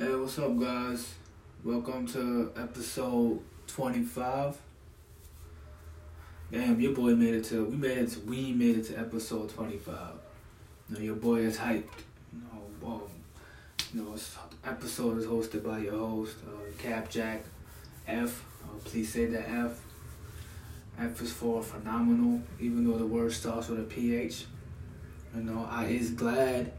Hey, what's up, guys? Welcome to episode 25. Damn, your boy made it to, we made it to, we made it to episode 25. You your boy is hyped. You know, um, you know, episode is hosted by your host, uh, Cap Jack F. Uh, please say the F. F is for phenomenal, even though the word starts with a PH. You know, I is glad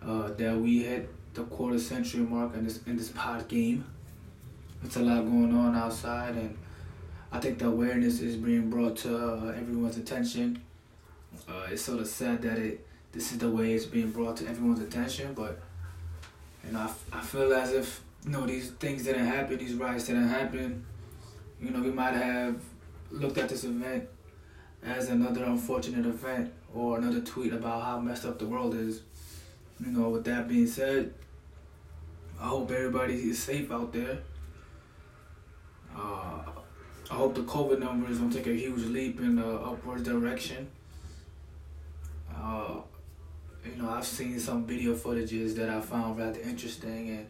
uh, that we hit the quarter century mark in this in this pod game. It's a lot going on outside, and I think the awareness is being brought to uh, everyone's attention. Uh, it's sort of sad that it this is the way it's being brought to everyone's attention, but you know I, I feel as if you know these things didn't happen, these riots didn't happen. You know we might have looked at this event as another unfortunate event or another tweet about how messed up the world is. You know, with that being said, I hope everybody is safe out there. Uh, I hope the COVID numbers don't take a huge leap in the upward direction. Uh, you know, I've seen some video footages that I found rather interesting, and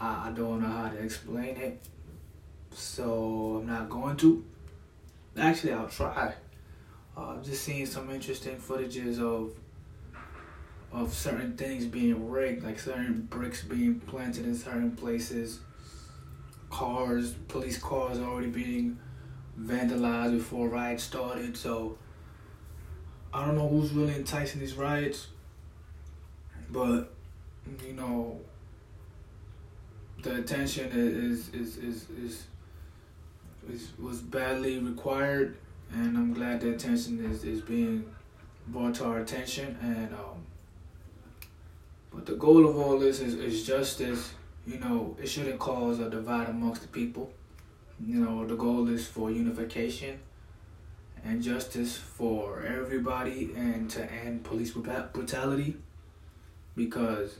I, I don't know how to explain it, so I'm not going to. Actually, I'll try. Uh, I've just seen some interesting footages of of certain things being rigged, like certain bricks being planted in certain places, cars, police cars already being vandalized before riots started. So I don't know who's really enticing these riots, but you know the attention is is is is, is was badly required, and I'm glad the attention is is being brought to our attention and. Um, but the goal of all this is, is justice. You know, it shouldn't cause a divide amongst the people. You know, the goal is for unification and justice for everybody and to end police brutality because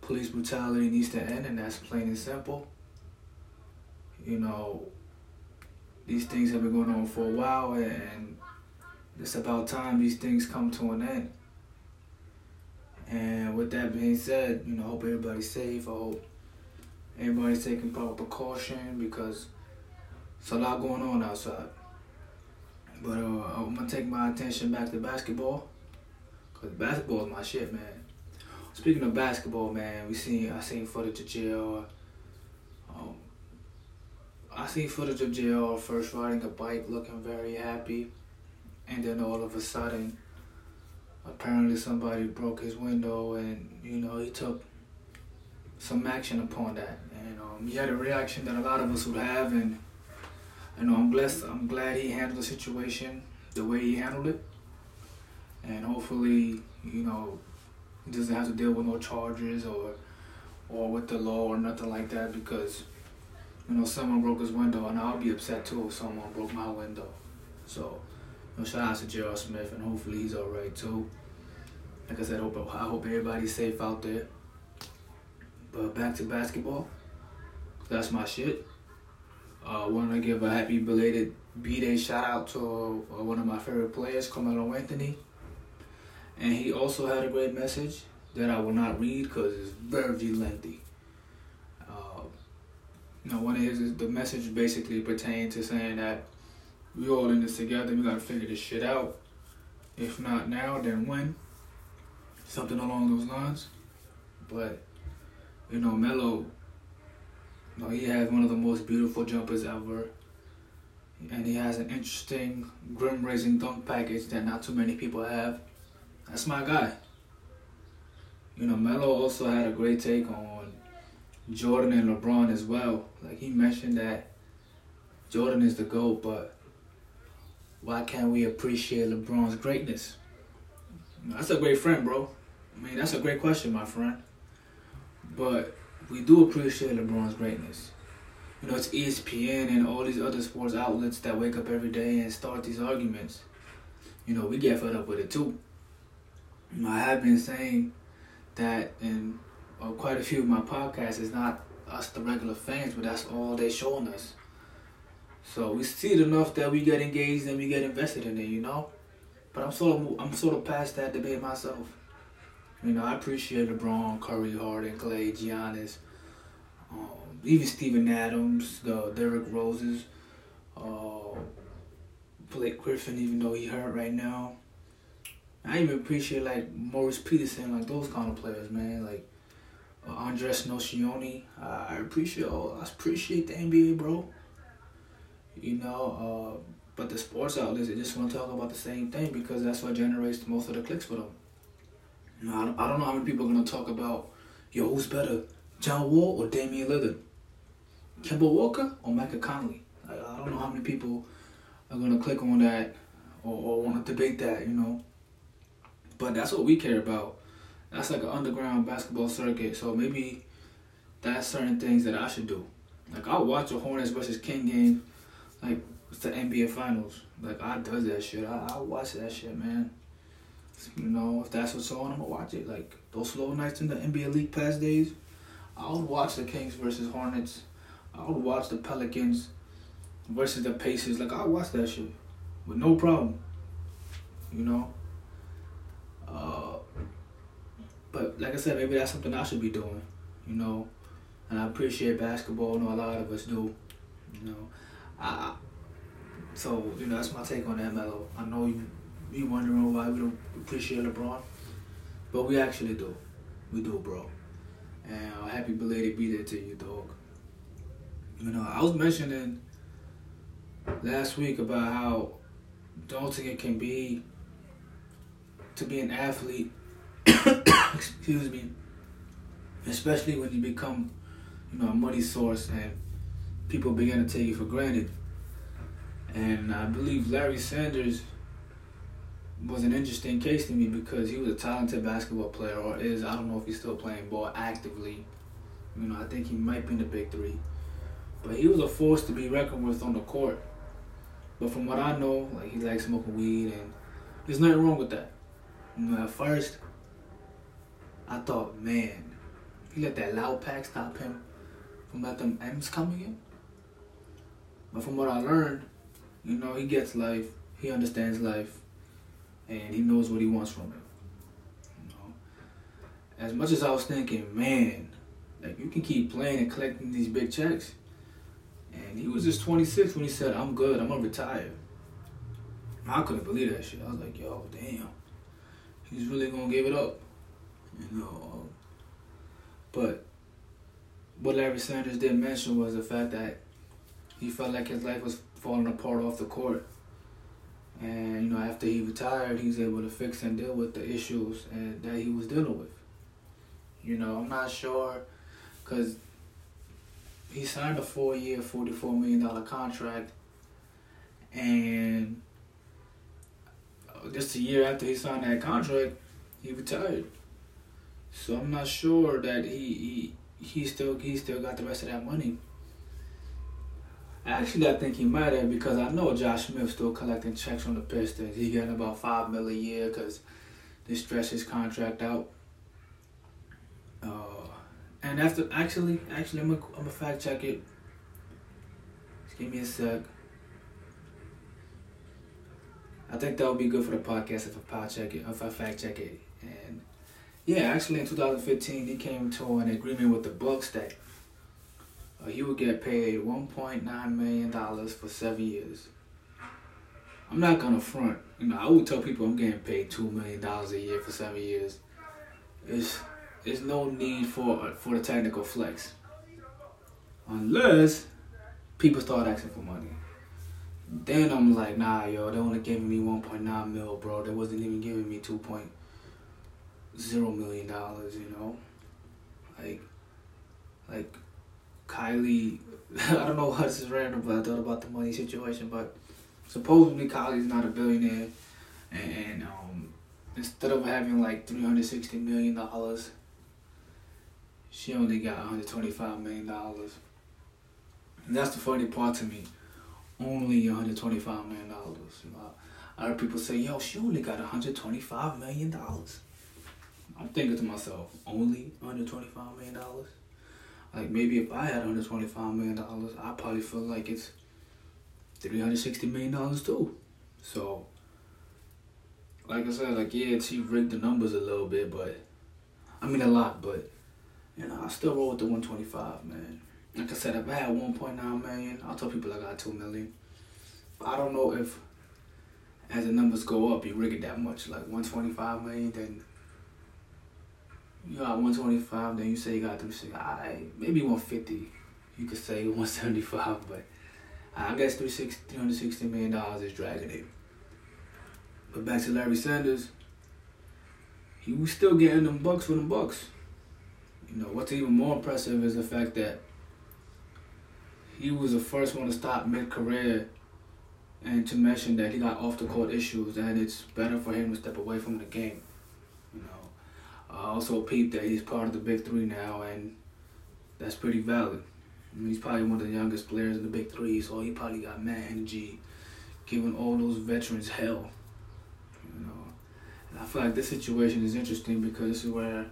police brutality needs to end and that's plain and simple. You know, these things have been going on for a while and it's about time these things come to an end. And with that being said, you know, hope everybody's safe. I hope everybody's taking proper precaution because it's a lot going on outside. But uh, I'm gonna take my attention back to basketball, cause basketball is my shit, man. Speaking of basketball, man, we seen I seen footage of JR. Um, I seen footage of JR first riding a bike, looking very happy, and then all of a sudden apparently somebody broke his window and you know he took some action upon that. And um, he had a reaction that a lot of us would have and you know I'm blessed I'm glad he handled the situation the way he handled it. And hopefully you know he doesn't have to deal with no charges or or with the law or nothing like that because you know someone broke his window and I'll be upset too if someone broke my window. So know, shout out to Gerald Smith and hopefully he's alright too like I said, I hope, I hope everybody's safe out there. But back to basketball. That's my shit. I uh, want to give a happy belated B-Day shout out to uh, one of my favorite players, Carmelo Anthony. And he also had a great message that I will not read because it's very lengthy. Uh, you one of his, the message basically pertained to saying that we all in this together. We got to figure this shit out. If not now, then when? something along those lines. But you know, Melo, you know, he has one of the most beautiful jumpers ever, and he has an interesting, grim-raising dunk package that not too many people have. That's my guy. You know, Melo also had a great take on Jordan and LeBron as well. Like he mentioned that Jordan is the GOAT, but why can't we appreciate LeBron's greatness? That's a great friend, bro. I mean, that's a great question, my friend. But we do appreciate LeBron's greatness. You know, it's ESPN and all these other sports outlets that wake up every day and start these arguments. You know, we get fed up with it too. You know, I have been saying that in uh, quite a few of my podcasts, it's not us, the regular fans, but that's all they're showing us. So we see it enough that we get engaged and we get invested in it, you know. But I'm sort of I'm sort of past that debate myself. You know, I appreciate LeBron, Curry, Harden, Clay, Giannis, um, even Steven Adams, the Derrick Roses, uh, Blake Griffin, even though he hurt right now. I even appreciate like Morris Peterson, like those kind of players, man. Like uh, Andres Nocioni. Uh, I appreciate, oh, I appreciate the NBA, bro. You know, uh, but the sports outlets they just want to talk about the same thing because that's what generates most of the clicks for them. You know, I don't, know how many people are gonna talk about, yo, who's better, John Wall or Damian Lillard, Kemba Walker or Mike Conley. Like, I don't know how many people are gonna click on that or, or want to debate that. You know, but that's what we care about. That's like an underground basketball circuit. So maybe that's certain things that I should do. Like I'll watch a Hornets versus King game, like it's the NBA Finals. Like I does that shit. I I watch that shit, man. You know, if that's what's on, I'm gonna watch it. Like those slow nights in the NBA League Pass days, I would watch the Kings versus Hornets. I would watch the Pelicans versus the Pacers. Like I watch that shit with no problem. You know. Uh, but like I said, maybe that's something I should be doing. You know, and I appreciate basketball. I know a lot of us do. You know, I. So you know that's my take on Melo. I know you you wondering why we don't appreciate LeBron, but we actually do. We do, bro. And uh, happy belated be there to you, dog. You know, I was mentioning last week about how daunting it can be to be an athlete. excuse me. Especially when you become, you know, a money source and people began to take you for granted. And I believe Larry Sanders was an interesting case to me because he was a talented basketball player, or is. I don't know if he's still playing ball actively. You know, I think he might be in the big three. But he was a force to be reckoned with on the court. But from what I know, like he likes smoking weed, and there's nothing wrong with that. You know, at first, I thought, man, he let that loud pack stop him from let them M's coming in. But from what I learned, you know, he gets life, he understands life, and he knows what he wants from it. You know, as much as I was thinking, man, like you can keep playing and collecting these big checks. And he was just 26 when he said, I'm good, I'm gonna retire. I couldn't believe that shit. I was like, yo, damn. He's really gonna give it up. You know. Um, but what Larry Sanders did mention was the fact that he felt like his life was falling apart off the court. And you know, after he retired, he was able to fix and deal with the issues and that he was dealing with. You know, I'm not sure, cause he signed a four-year, forty-four million dollar contract, and uh, just a year after he signed that contract, he retired. So I'm not sure that he he he still he still got the rest of that money. Actually, I think he might have because I know Josh Smith's still collecting checks from the Pistons. He getting about five mil a year because they stretch his contract out. Uh, and after actually, actually, I'm gonna I'm gonna fact check it. Just give me a sec. I think that would be good for the podcast if I fact check it, if I fact check it. And yeah, actually, in 2015, he came to an agreement with the Bucks that uh, he would get paid 1.9 million dollars for seven years. I'm not gonna front. You know, I would tell people I'm getting paid two million dollars a year for seven years. It's there's no need for for the technical flex, unless people start asking for money. Then I'm like, nah, yo, they only giving me 1.9 mil, bro. They wasn't even giving me 2.0 million dollars, you know. Like, like Kylie. I don't know why this is random, but I thought about the money situation. But supposedly Kylie's not a billionaire, and um, instead of having like 360 million dollars, she only got 125 million dollars. And that's the funny part to me only $125 million. You know, I heard people say, yo, she only got $125 million. I'm thinking to myself, only $125 million? Like maybe if I had $125 million, I probably feel like it's $360 million too. So, like I said, like yeah, she rigged the numbers a little bit, but I mean a lot, but you know, I still roll with the 125, man. Like I said, if I had 1.9 million, I'll tell people I got 2 million. I don't know if as the numbers go up, you rig it that much, like 125 million, then you got 125, then you say you got 360, I maybe 150. You could say 175, but I guess 360, 360 million dollars is dragging it. But back to Larry Sanders, he was still getting them bucks for them bucks. You know, what's even more impressive is the fact that he was the first one to stop mid career and to mention that he got off the court issues and it's better for him to step away from the game. I also peeped that he's part of the big three now and that's pretty valid. I mean, he's probably one of the youngest players in the big three, so he probably got mad energy, giving all those veterans hell. You know, and I feel like this situation is interesting because this is where,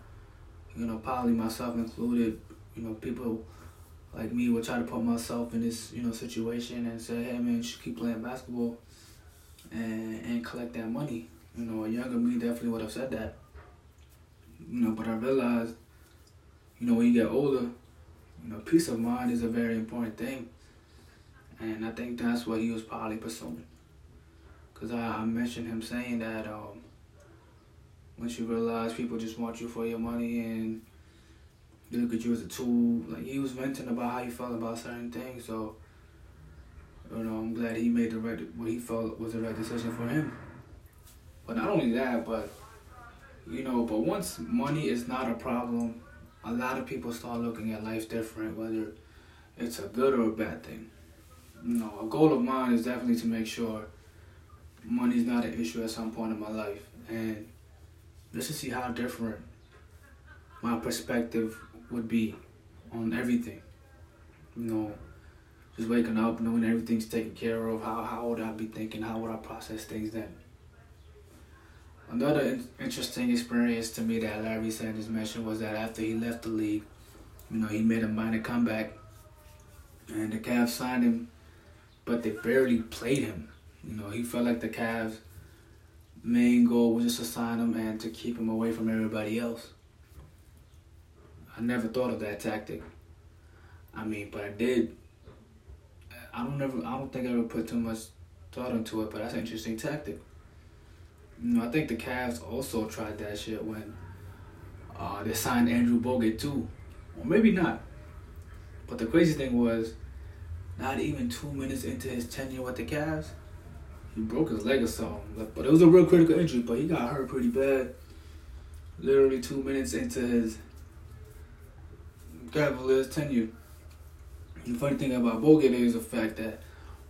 you know, probably myself included, you know, people like me would try to put myself in this, you know, situation and say, hey man, you should keep playing basketball and and collect that money. You know, a younger me definitely would have said that. You know, but I realized, you know, when you get older, you know, peace of mind is a very important thing. And I think that's what he was probably pursuing. Cause I, I mentioned him saying that um, once you realize people just want you for your money and they look at you as a tool. Like he was venting about how he felt about certain things. So, you know, I'm glad he made the right what he felt was the right decision for him. But not only that, but you know, but once money is not a problem, a lot of people start looking at life different, whether it's a good or a bad thing. You know, a goal of mine is definitely to make sure money is not an issue at some point in my life, and just to see how different my perspective would be on everything. You know, just waking up, knowing everything's taken care of. How how would I be thinking? How would I process things then? Another in- interesting experience to me that Larry Sanders mentioned was that after he left the league, you know, he made a minor comeback, and the Cavs signed him, but they barely played him. You know, he felt like the Cavs' main goal was just to sign him and to keep him away from everybody else. I never thought of that tactic. I mean, but I did. I don't never. I don't think I ever put too much thought into it, but that's an interesting tactic. You know, I think the Cavs also tried that shit when uh, they signed Andrew Bogut too, or maybe not. But the crazy thing was, not even two minutes into his tenure with the Cavs, he broke his leg or something. But it was a real critical injury. But he got hurt pretty bad. Literally two minutes into his Cavaliers tenure. The funny thing about Bogut is the fact that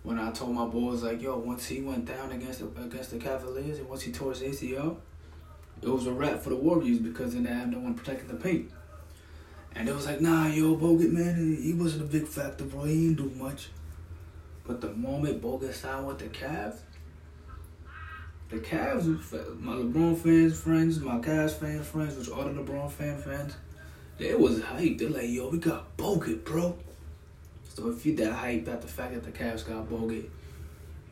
when I told my boys like, yo, once he went down against the, against the Cavaliers and once he tore his ACL, it was a wrap for the Warriors because then they had no one protecting the paint. And it was like, nah, yo, Bogut, man, he wasn't a big factor, bro. He didn't do much. But the moment Bogut signed with the Cavs, the Cavs, my LeBron fans, friends, my Cavs fans, friends, which all the LeBron fan fans, they was hyped. They're like, yo, we got Bogut, bro. So if you that hyped at the fact that the Cavs got Bogut,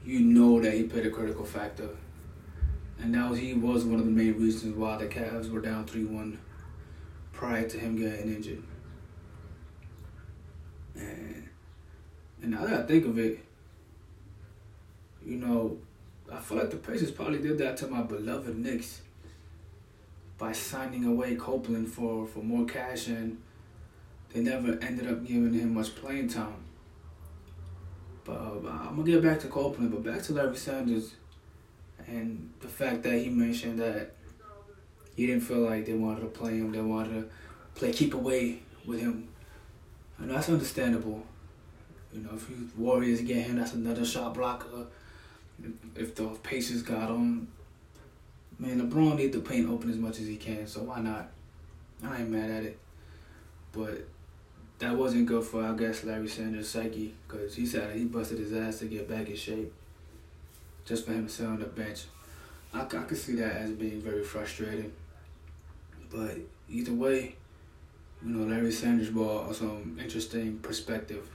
you know that he played a critical factor. And now he was one of the main reasons why the Cavs were down 3 1 prior to him getting injured. And, and now that I think of it, you know, I feel like the Pacers probably did that to my beloved Knicks by signing away Copeland for, for more cash and they never ended up giving him much playing time. But uh, I'm gonna get back to Copeland, but back to Larry Sanders and the fact that he mentioned that he didn't feel like they wanted to play him, they wanted to play keep away with him. And that's understandable. You know, if you Warriors get him, that's another shot blocker. If the Pacers got him, man, LeBron need the paint open as much as he can, so why not? I ain't mad at it. But that wasn't good for, I guess, Larry Sanders' psyche, because he said he busted his ass to get back in shape just for him to sit on the bench. I, I could see that as being very frustrating. But either way, you know, Larry Sanders brought some interesting perspective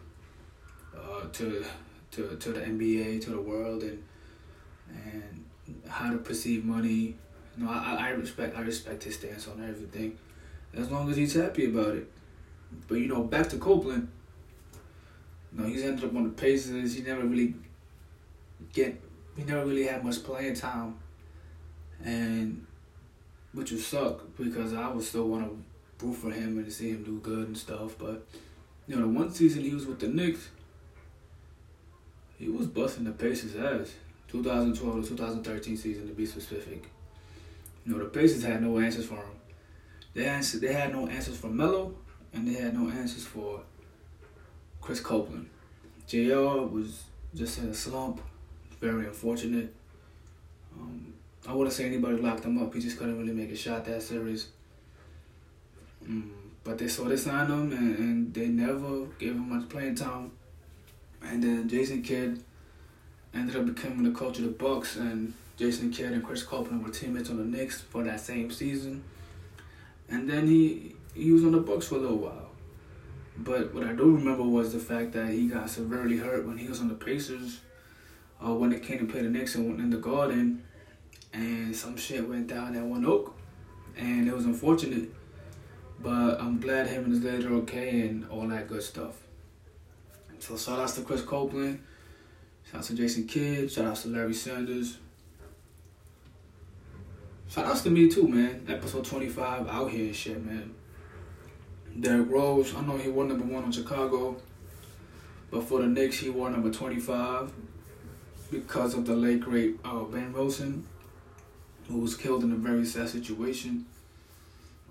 uh, to to to the NBA, to the world, and and how to perceive money. You know, I, I respect I respect his stance on everything. as long as he's happy about it. But you know, back to Copeland. You know, he's ended up on the Pacers. He never really get. He never really had much playing time, and which would suck because I would still want to root for him and see him do good and stuff. But you know, the one season he was with the Knicks, he was busting the Pacers' ass. 2012 to 2013 season to be specific. You know, the Pacers had no answers for him. They answered, they had no answers for Melo, and they had no answers for Chris Copeland. JR was just in a slump. Very unfortunate. Um, I wouldn't say anybody locked him up. He just couldn't really make a shot that series. Um, but they saw they signed him, and, and they never gave him much playing time. And then Jason Kidd ended up becoming the coach of the Bucks, and Jason Kidd and Chris Copeland were teammates on the Knicks for that same season. And then he he was on the Bucks for a little while. But what I do remember was the fact that he got severely hurt when he was on the Pacers. Uh, when they came to play the Knicks and in the Garden, and some shit went down at One Oak, and it was unfortunate. But I'm glad him and his lady are okay and all that good stuff. So shout outs to Chris Copeland, shout outs to Jason Kidd, shout outs to Larry Sanders. Shout outs to me too, man. Episode 25 out here shit, man. Derrick Rose, I know he won number one on Chicago, but for the Knicks he wore number 25 because of the late great uh, Ben Wilson, who was killed in a very sad situation.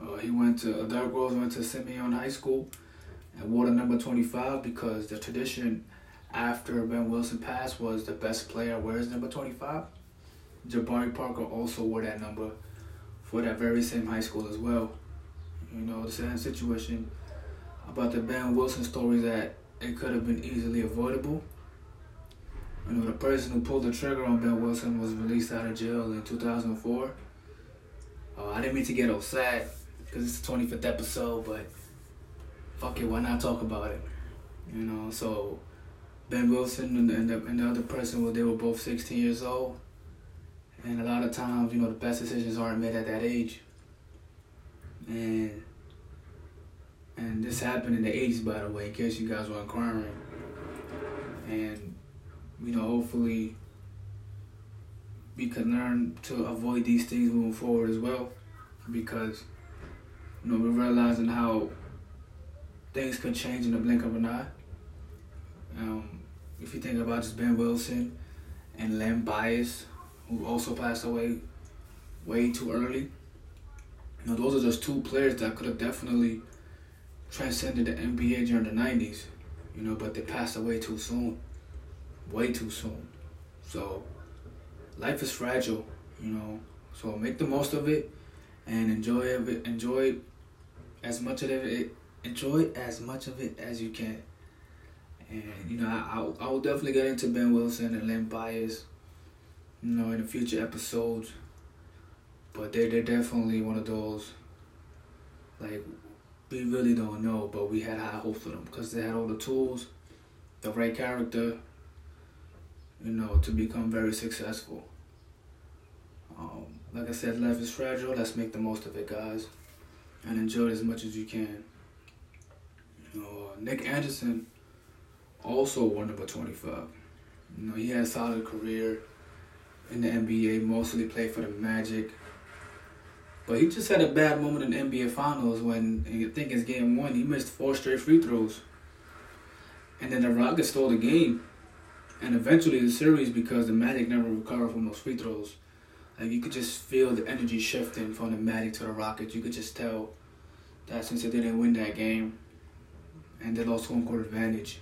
Uh, he went to uh, Derrick Rose went to Simeon High School and wore the number 25 because the tradition after Ben Wilson passed was the best player wears number 25. Jabari Parker also wore that number for that very same high school as well. You know, the same situation about the Ben Wilson story that it could have been easily avoidable. You know, the person who pulled the trigger on Ben Wilson was released out of jail in 2004. Uh, I didn't mean to get upset because it's the 25th episode, but fuck it, why not talk about it? You know, so Ben Wilson and, and, the, and the other person, well, they were both 16 years old. And a lot of times, you know, the best decisions aren't made at that age. And and this happened in the 80s, by the way, in case you guys were inquiring. And, you know, hopefully we can learn to avoid these things moving forward as well. Because, you know, we're realizing how things could change in the blink of an eye. Um, if you think about just Ben Wilson and Len Bias, who also passed away way too early. You know, those are just two players that could have definitely transcended the NBA during the 90s, you know, but they passed away too soon. Way too soon. So, life is fragile, you know, so make the most of it and enjoy it. Enjoy as much of it. Enjoy as much of it as you can. And you know, I I will definitely get into Ben Wilson and Len Bias, you know, in the future episodes. But they they're definitely one of those. Like, we really don't know, but we had high hopes for them because they had all the tools, the right character. You know, to become very successful. Um, like I said, life is fragile. Let's make the most of it, guys, and enjoy it as much as you can. You know, Nick Anderson also won number 25. You know, he had a solid career in the NBA, mostly played for the Magic. But he just had a bad moment in the NBA Finals when I think it's game one, he missed four straight free throws. And then the Rockets stole the game. And eventually the series because the Magic never recovered from those free throws. Like you could just feel the energy shifting from the Magic to the Rockets. You could just tell that since they didn't win that game and they lost home court advantage,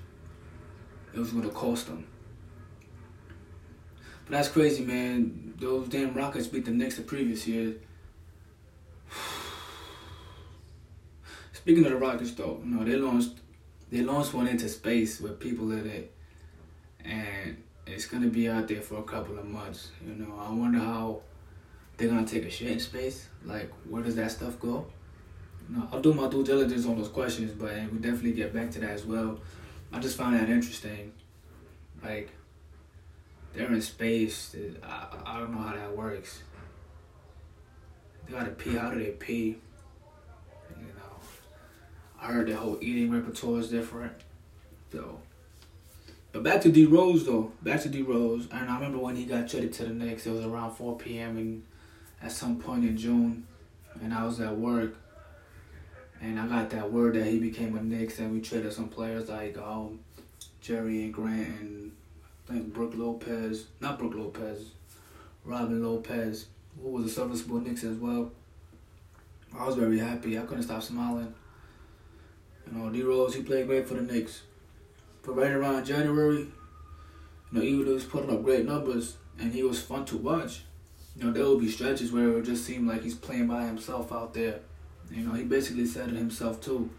it was gonna cost them. But that's crazy, man. Those damn Rockets beat the Knicks the previous year. Speaking of the Rockets, though, you know they launched they launched one into space with people in it, and it's gonna be out there for a couple of months. You know, I wonder how they're gonna take a shit in space. Like, where does that stuff go? You know, I'll do my due diligence on those questions, but we'll definitely get back to that as well. I just found that interesting. Like, they're in space. I, I don't know how that works. They gotta pee. How do they pee? I heard the whole eating repertoire is different. So, but back to D Rose though. Back to D Rose, and I remember when he got traded to the Knicks. It was around 4 p.m. and at some point in June, and I was at work, and I got that word that he became a Knicks, and we traded some players like um, Jerian Grant and I think Brook Lopez, not Brook Lopez, Robin Lopez, who was a serviceable Knicks as well. I was very happy. I couldn't stop smiling. You know, D Rose, he played great for the Knicks. But right around January, you know, even though he was putting up great numbers and he was fun to watch, you know, there would be stretches where it would just seem like he's playing by himself out there. You know, he basically said it himself too,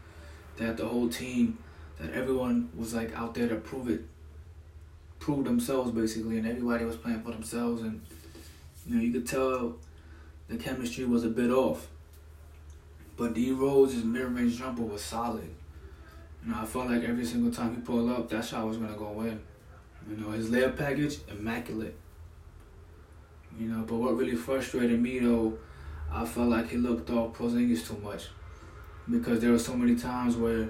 that the whole team, that everyone was like out there to prove it, prove themselves basically, and everybody was playing for themselves, and you know, you could tell the chemistry was a bit off. But D Rose's mid-range jumper was solid. Know, I felt like every single time he pulled up, that shot was gonna go in. You know, his layup package immaculate. You know, but what really frustrated me though, I felt like he looked off Porzingis too much, because there were so many times where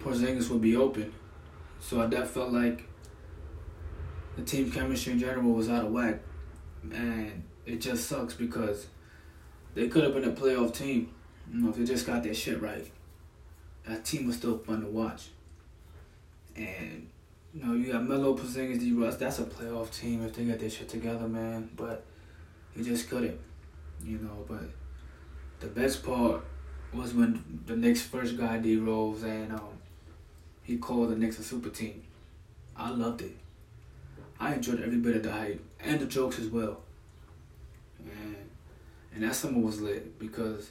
Porzingis would be open. So I that felt like the team chemistry in general was out of whack, and it just sucks because they could have been a playoff team. You know, if they just got their shit right, that team was still fun to watch. And you know, you got Melo, Porzingis, D. Rose. That's a playoff team if they get their shit together, man. But he just couldn't, you know. But the best part was when the Knicks first got D. Rose and um, he called the Knicks a super team. I loved it. I enjoyed every bit of the hype and the jokes as well. And and that summer was lit because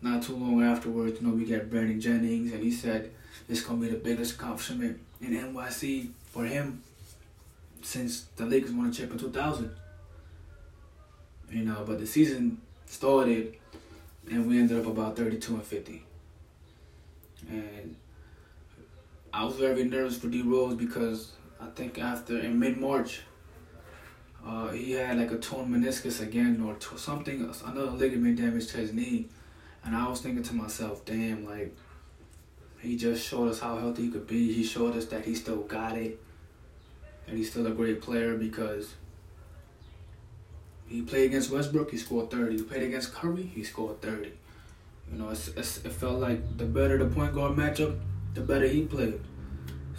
not too long afterwards, you know, we got Brandon Jennings, and he said it's gonna be the biggest accomplishment in NYC for him since the Lakers won a chip in 2000. You know, but the season started, and we ended up about 32 and 50. And I was very nervous for D Rose because I think after in mid March, uh, he had like a torn meniscus again or t- something, another ligament damage to his knee and I was thinking to myself, damn, like, he just showed us how healthy he could be. He showed us that he still got it. And he's still a great player because he played against Westbrook, he scored 30. He played against Curry, he scored 30. You know, it's, it's, it felt like the better the point guard matchup, the better he played.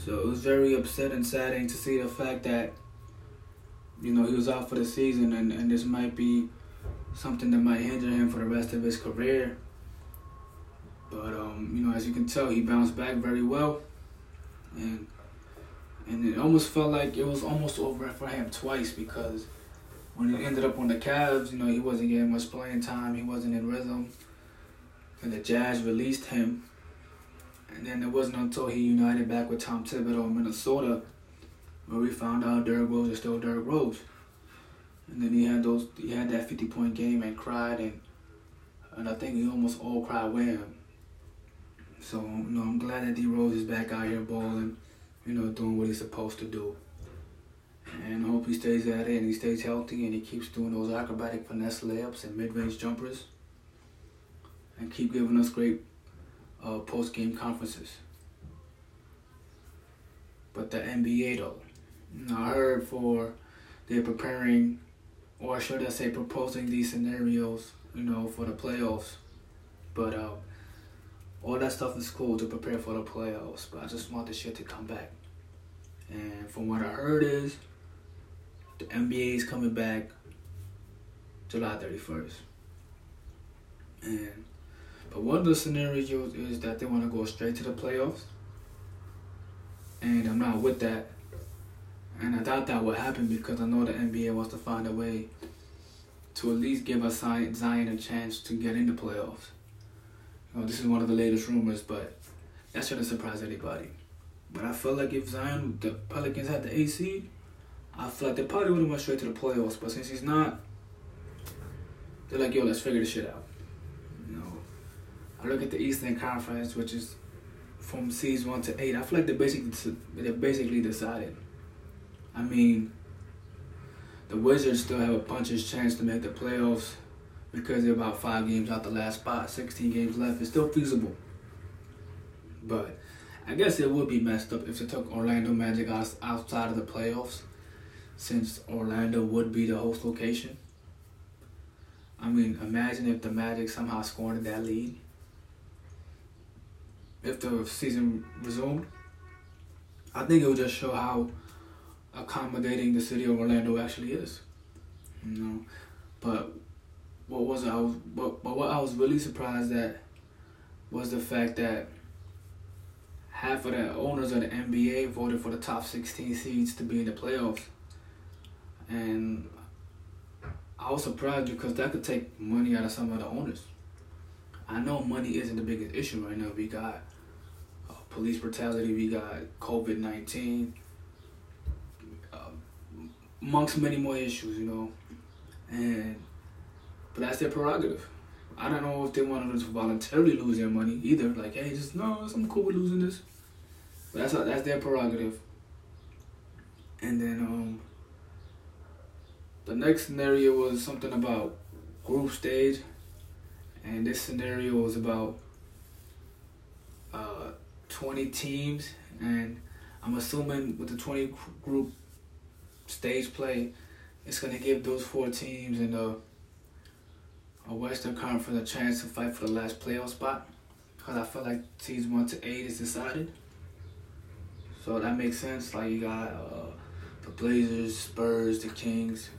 So it was very upset and saddening to see the fact that, you know, he was out for the season and, and this might be something that might hinder him for the rest of his career. But um, you know, as you can tell, he bounced back very well, and and it almost felt like it was almost over for him twice because when he ended up on the Cavs, you know, he wasn't getting much playing time. He wasn't in rhythm, and the Jazz released him. And then it wasn't until he united back with Tom Thibodeau in Minnesota where we found out Derrick Rose is still Derrick Rose. And then he had those, he had that 50 point game and cried, and and I think he almost all cried with him. So, you know, I'm glad that D Rose is back out here balling, you know, doing what he's supposed to do. And hope he stays at it and he stays healthy and he keeps doing those acrobatic finesse layups and mid range jumpers. And keep giving us great uh, post game conferences. But the NBA, though, you I heard for they're preparing, or should I say, proposing these scenarios, you know, for the playoffs. But uh, all that stuff is cool to prepare for the playoffs, but I just want the shit to come back. And from what I heard is the NBA is coming back July 31st. And but one of the scenarios is that they want to go straight to the playoffs. And I'm not with that. And I doubt that would happen because I know the NBA wants to find a way to at least give us Zion a chance to get in the playoffs. You this is one of the latest rumors, but that shouldn't surprise anybody. But I feel like if Zion, the Pelicans had the AC, I feel like they probably would have went straight to the playoffs. But since he's not, they're like, yo, let's figure this shit out. You know, I look at the Eastern Conference, which is from seeds one to eight. I feel like they basically they basically decided. I mean, the Wizards still have a puncher's chance to make the playoffs because they're about five games out the last spot, 16 games left. It's still feasible. But I guess it would be messed up if they took Orlando Magic out, outside of the playoffs, since Orlando would be the host location. I mean, imagine if the Magic somehow scored that lead. If the season resumed, I think it would just show how accommodating the city of Orlando actually is. You know, but what was I was but, but what I was really surprised at was the fact that half of the owners of the NBA voted for the top 16 seeds to be in the playoffs. And I was surprised because that could take money out of some of the owners. I know money isn't the biggest issue right now. We got uh, police brutality, we got COVID 19, uh, amongst many more issues, you know. And, but that's their prerogative. I don't know if they wanted to voluntarily lose their money either. Like, hey, just no, I'm cool with losing this. But that's that's their prerogative. And then um, the next scenario was something about group stage, and this scenario was about uh, 20 teams, and I'm assuming with the 20 group stage play, it's gonna give those four teams in the a Western Conference a chance to fight for the last playoff spot. Because I feel like teams one to eight is decided. So that makes sense. Like you got uh, the Blazers, Spurs, the Kings,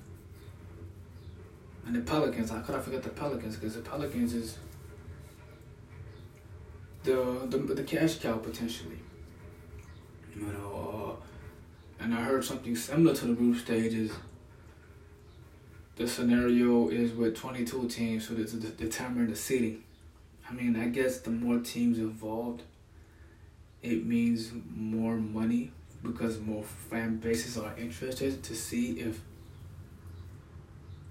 and the Pelicans. How could I forget the Pelicans? Because the Pelicans is the, the the cash cow potentially. You know, uh, and I heard something similar to the group stages the scenario is with 22 teams, so to determine the seeding. I mean, I guess the more teams involved, it means more money because more fan bases are interested to see if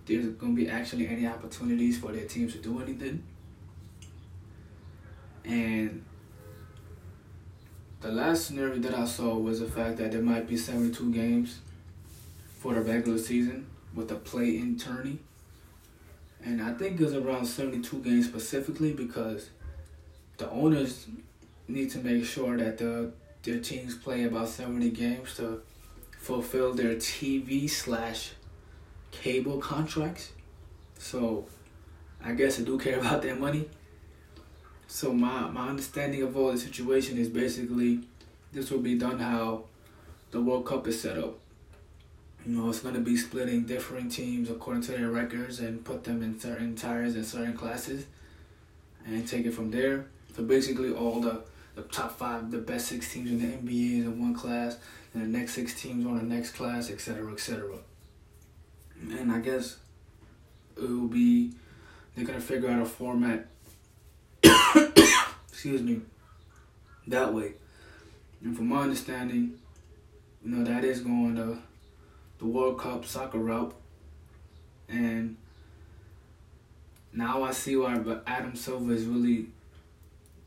there's going to be actually any opportunities for their teams to do anything. And the last scenario that I saw was the fact that there might be 72 games for the regular season with a play-in tourney. And I think it was around 72 games specifically because the owners need to make sure that the their teams play about 70 games to fulfill their TV slash cable contracts. So I guess they do care about their money. So my, my understanding of all the situation is basically this will be done how the World Cup is set up. You know, it's going to be splitting different teams according to their records and put them in certain tires and certain classes and take it from there. So basically, all the, the top five, the best six teams in the NBA is in one class, and the next six teams on the next class, etc., etc. And I guess it will be, they're going to figure out a format, excuse me, that way. And from my understanding, you know, that is going to the World Cup soccer route. And now I see why Adam Silver is really,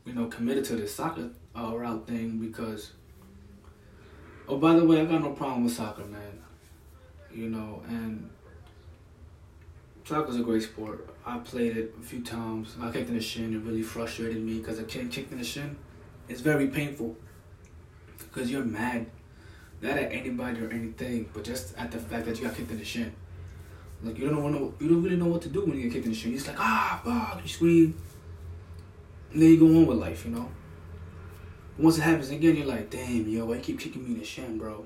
you know, committed to the soccer uh, route thing because. Oh, by the way, I got no problem with soccer, man. You know, and soccer's a great sport. I played it a few times. I kicked in the shin. It really frustrated me because kid kicked in the shin. It's very painful because you're mad not at anybody or anything, but just at the fact that you got kicked in the shin. Like you don't know, you don't really know what to do when you get kicked in the shin. You're just like ah, fuck, you scream, and then you go on with life, you know. Once it happens again, you're like, damn, yo, why you keep kicking me in the shin, bro?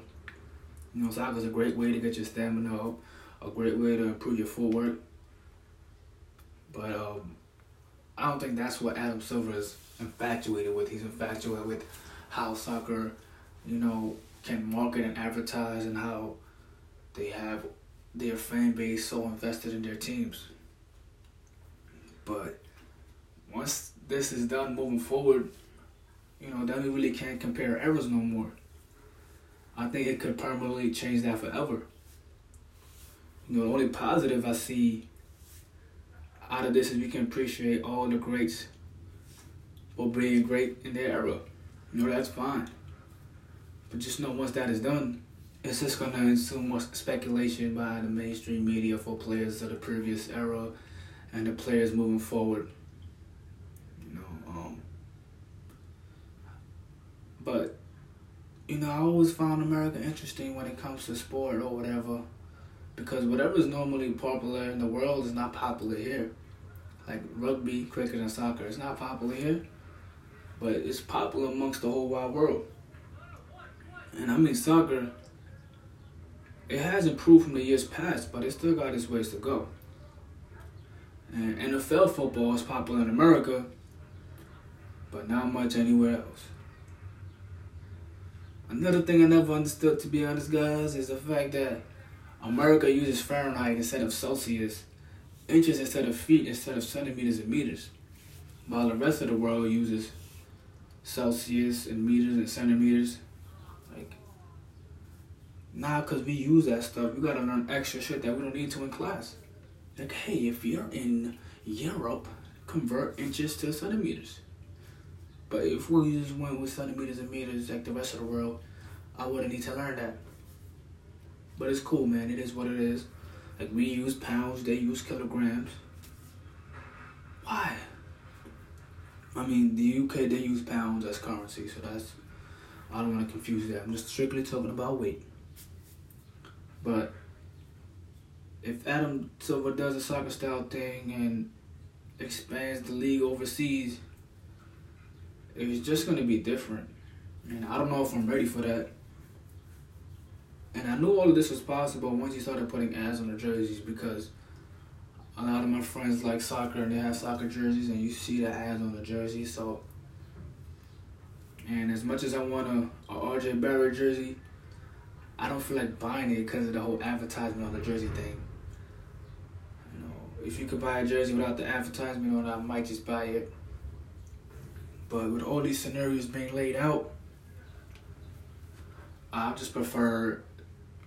You know, soccer's a great way to get your stamina up, a great way to improve your footwork. But um, I don't think that's what Adam Silver is infatuated with. He's infatuated with how soccer, you know, can market and advertise and how they have their fan base so invested in their teams. But once this is done moving forward, you know, then we really can't compare eras no more. I think it could permanently change that forever. You know, the only positive I see out of this is we can appreciate all the greats for being great in their era. You know, that's fine. But just know once that is done, it's just gonna ensue more speculation by the mainstream media for players of the previous era and the players moving forward. You know, um, But you know, I always found America interesting when it comes to sport or whatever, because whatever is normally popular in the world is not popular here. Like rugby, cricket, and soccer, it's not popular here, but it's popular amongst the whole wide world. And I mean, soccer, it has improved from the years past, but it still got its ways to go. And NFL football is popular in America, but not much anywhere else. Another thing I never understood, to be honest, guys, is the fact that America uses Fahrenheit instead of Celsius, inches instead of feet, instead of centimeters and meters, while the rest of the world uses Celsius and meters and centimeters. Nah, because we use that stuff. We gotta learn extra shit that we don't need to in class. Like, hey, if you're in Europe, convert inches to centimeters. But if we just went with centimeters and meters like the rest of the world, I wouldn't need to learn that. But it's cool, man. It is what it is. Like we use pounds, they use kilograms. Why? I mean, the UK they use pounds as currency, so that's I don't want to confuse that. I'm just strictly talking about weight. But if Adam Silver does a soccer style thing and expands the league overseas, it's just gonna be different. And I don't know if I'm ready for that. And I knew all of this was possible once you started putting ads on the jerseys because a lot of my friends like soccer and they have soccer jerseys and you see the ads on the jersey. So, and as much as I want a, a RJ Barrett jersey, I don't feel like buying it because of the whole advertisement on the jersey thing. You know, if you could buy a jersey without the advertisement on it, I might just buy it. But with all these scenarios being laid out, I just prefer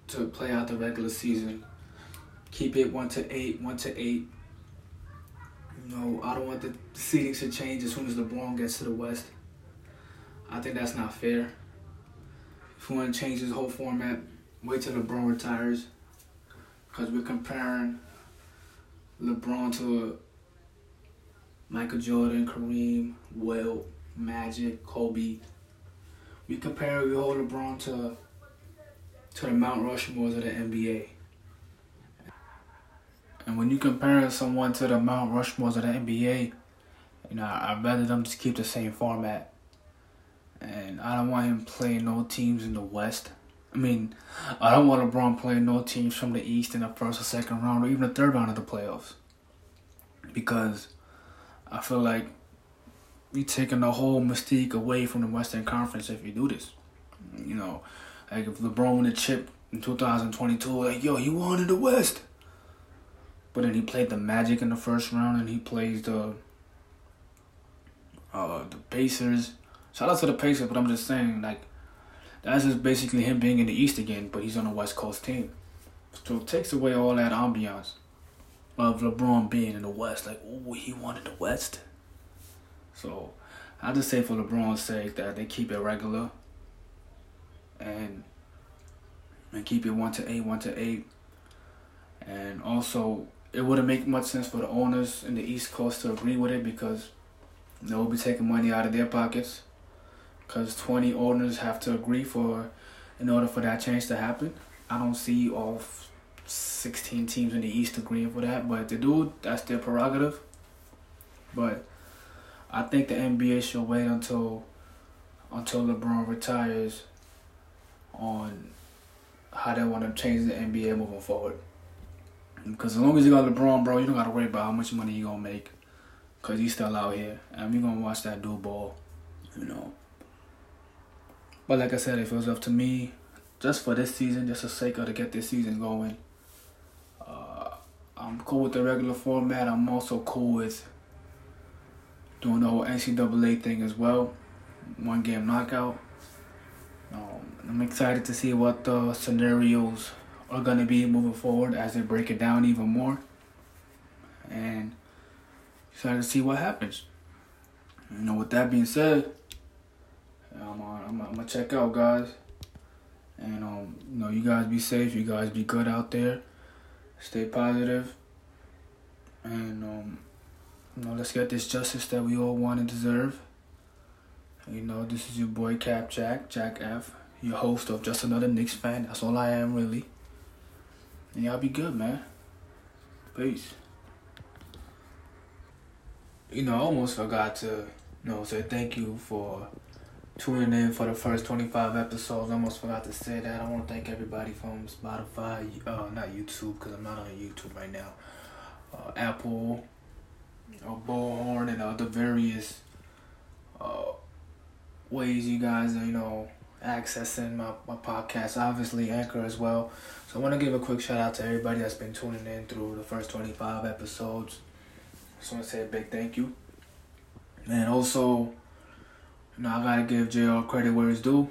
to play out the regular season. Keep it one to eight, one to eight. You know, I don't want the seating to change as soon as LeBron gets to the West. I think that's not fair. If you want to change this whole format, wait till LeBron retires. Because we're comparing LeBron to Michael Jordan, Kareem, Wilt, Magic, Kobe. We compare we hold LeBron to to the Mount Rushmores of the NBA. And when you compare someone to the Mount Rushmores of the NBA, you know, I'd rather them just keep the same format. And I don't want him playing no teams in the West. I mean, I don't want LeBron playing no teams from the East in the first or second round or even the third round of the playoffs. Because I feel like you're taking the whole mystique away from the Western Conference if you do this. You know, like if LeBron won a chip in 2022, like yo, he won in the West. But then he played the Magic in the first round, and he plays the uh the Pacers. Shout out to the Pacers, but I'm just saying like that's just basically him being in the East again, but he's on a West Coast team. So it takes away all that ambiance of LeBron being in the West. Like, oh, he wanted the West. So I just say for LeBron's sake that they keep it regular and and keep it one to eight, one to eight. And also it wouldn't make much sense for the owners in the East Coast to agree with it because they will be taking money out of their pockets. Because 20 owners have to agree for, in order for that change to happen. I don't see all 16 teams in the East agreeing for that, but if they do, that's their prerogative. But I think the NBA should wait until until LeBron retires on how they want to change the NBA moving forward. Because as long as you got LeBron, bro, you don't got to worry about how much money you going to make. Because he's still out here. And we're going to watch that dude ball, you know. But like I said, if it was up to me, just for this season, just the sake of to get this season going, uh, I'm cool with the regular format. I'm also cool with doing the whole NCAA thing as well. One game knockout. Um, I'm excited to see what the scenarios are to be moving forward as they break it down even more. And excited to see what happens. You know, with that being said, I'm, I'm, I'm gonna check out, guys. And um, you know, you guys be safe. You guys be good out there. Stay positive. And um, you know, let's get this justice that we all want and deserve. You know, this is your boy Cap Jack, Jack F, your host of Just Another Knicks Fan. That's all I am, really. And y'all be good, man. Peace. You know, I almost forgot to, you know, say thank you for tuning in for the first 25 episodes. I almost forgot to say that. I want to thank everybody from Spotify, uh, not YouTube, because I'm not on YouTube right now, uh, Apple, uh, Bullhorn, and other various uh, ways you guys are, you know, accessing my, my podcast. Obviously, Anchor as well. So I want to give a quick shout out to everybody that's been tuning in through the first 25 episodes. Just want to say a big thank you. And also, you know, I gotta give JR credit where it's due.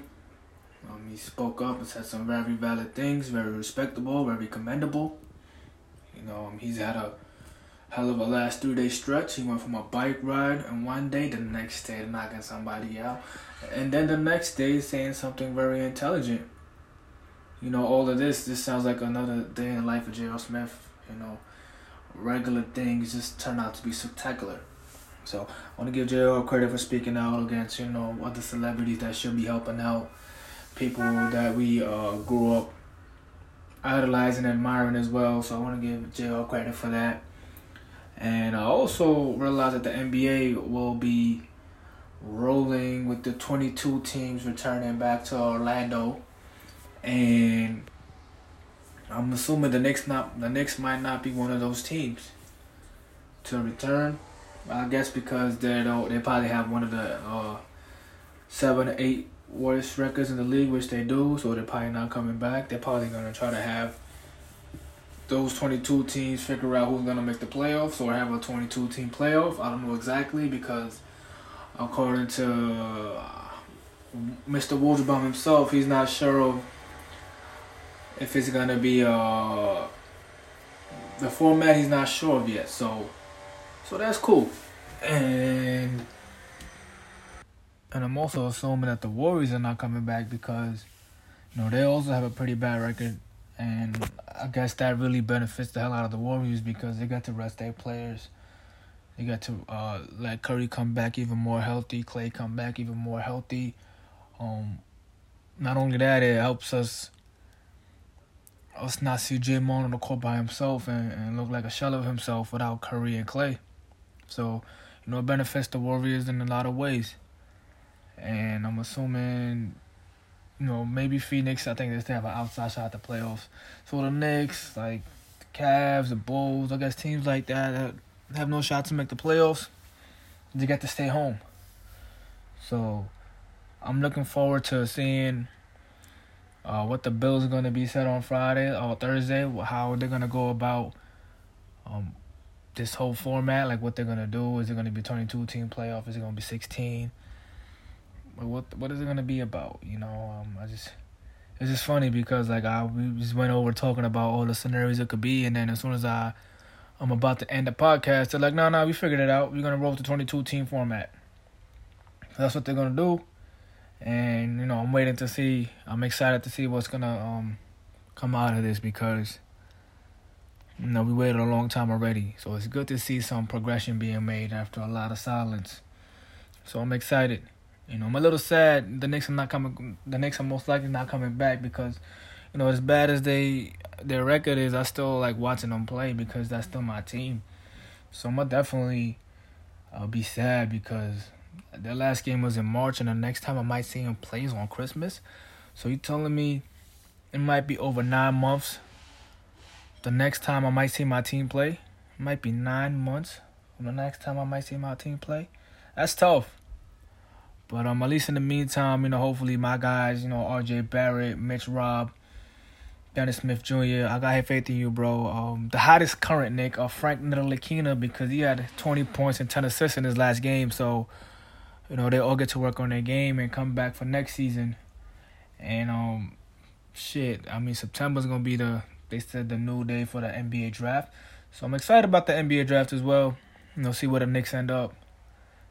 Um, he spoke up and said some very valid things, very respectable, very commendable. You know, um, he's had a hell of a last three day stretch. He went from a bike ride and one day, the next day knocking somebody out, and then the next day saying something very intelligent. You know, all of this, this sounds like another day in the life of J.R. Smith. You know, regular things just turn out to be spectacular. So I want to give JR credit for speaking out against you know other celebrities that should be helping out people that we uh, grew up idolizing and admiring as well. So I want to give JR credit for that. And I also realized that the NBA will be rolling with the 22 teams returning back to Orlando, and I'm assuming the Knicks not the Knicks might not be one of those teams to return. I guess because they don't, they probably have one of the uh, seven or eight worst records in the league, which they do. So they're probably not coming back. They're probably gonna try to have those 22 teams figure out who's gonna make the playoffs or have a 22 team playoff. I don't know exactly because according to uh, Mr. Wojbomb himself, he's not sure of if it's gonna be uh the format. He's not sure of yet. So so that's cool. And and I'm also assuming that the Warriors are not coming back because you know they also have a pretty bad record and I guess that really benefits the hell out of the Warriors because they got to rest their players. They got to uh, let Curry come back even more healthy, Clay come back even more healthy. Um, not only that, it helps us us not see Jim on the court by himself and, and look like a shell of himself without Curry and Clay. So, you know, it benefits the Warriors in a lot of ways. And I'm assuming, you know, maybe Phoenix, I think they still have an outside shot at the playoffs. So the Knicks, like the Cavs, the Bulls, I guess teams like that have no shot to make the playoffs, they get to stay home. So I'm looking forward to seeing uh, what the Bills are going to be set on Friday or Thursday, how they're going to go about um, this whole format, like what they're gonna do. Is it gonna be twenty two team playoff? Is it gonna be sixteen? What what is it gonna be about? You know, um, I just it's just funny because like I we just went over talking about all the scenarios it could be, and then as soon as I I'm about to end the podcast, they're like, no, no, we figured it out. We're gonna roll with the twenty two team format. That's what they're gonna do, and you know I'm waiting to see. I'm excited to see what's gonna um come out of this because you know, we waited a long time already, so it's good to see some progression being made after a lot of silence. So I'm excited. You know, I'm a little sad the Knicks are not coming. The Knicks are most likely not coming back because, you know, as bad as they their record is, I still like watching them play because that's still my team. So I'm gonna definitely uh, be sad because their last game was in March, and the next time I might see him plays on Christmas. So you telling me it might be over nine months the next time I might see my team play, might be nine months from the next time I might see my team play. That's tough. But um, at least in the meantime, you know, hopefully my guys, you know, R.J. Barrett, Mitch Robb, Dennis Smith Jr. I got faith in you, bro. Um, the hottest current Knick, uh, Frank Ntilikina, because he had 20 points and 10 assists in his last game. So, you know, they all get to work on their game and come back for next season. And um, shit, I mean, September's gonna be the they said the new day for the NBA draft. So I'm excited about the NBA draft as well. You know, see where the Knicks end up.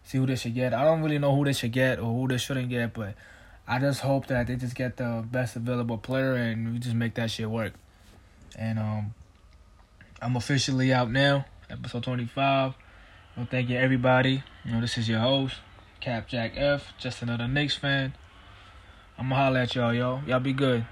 See who they should get. I don't really know who they should get or who they shouldn't get, but I just hope that they just get the best available player and we just make that shit work. And um I'm officially out now, episode 25. Well, thank you everybody. You know, this is your host, Cap Jack F, just another Knicks fan. I'ma holler at y'all, yo. Y'all be good.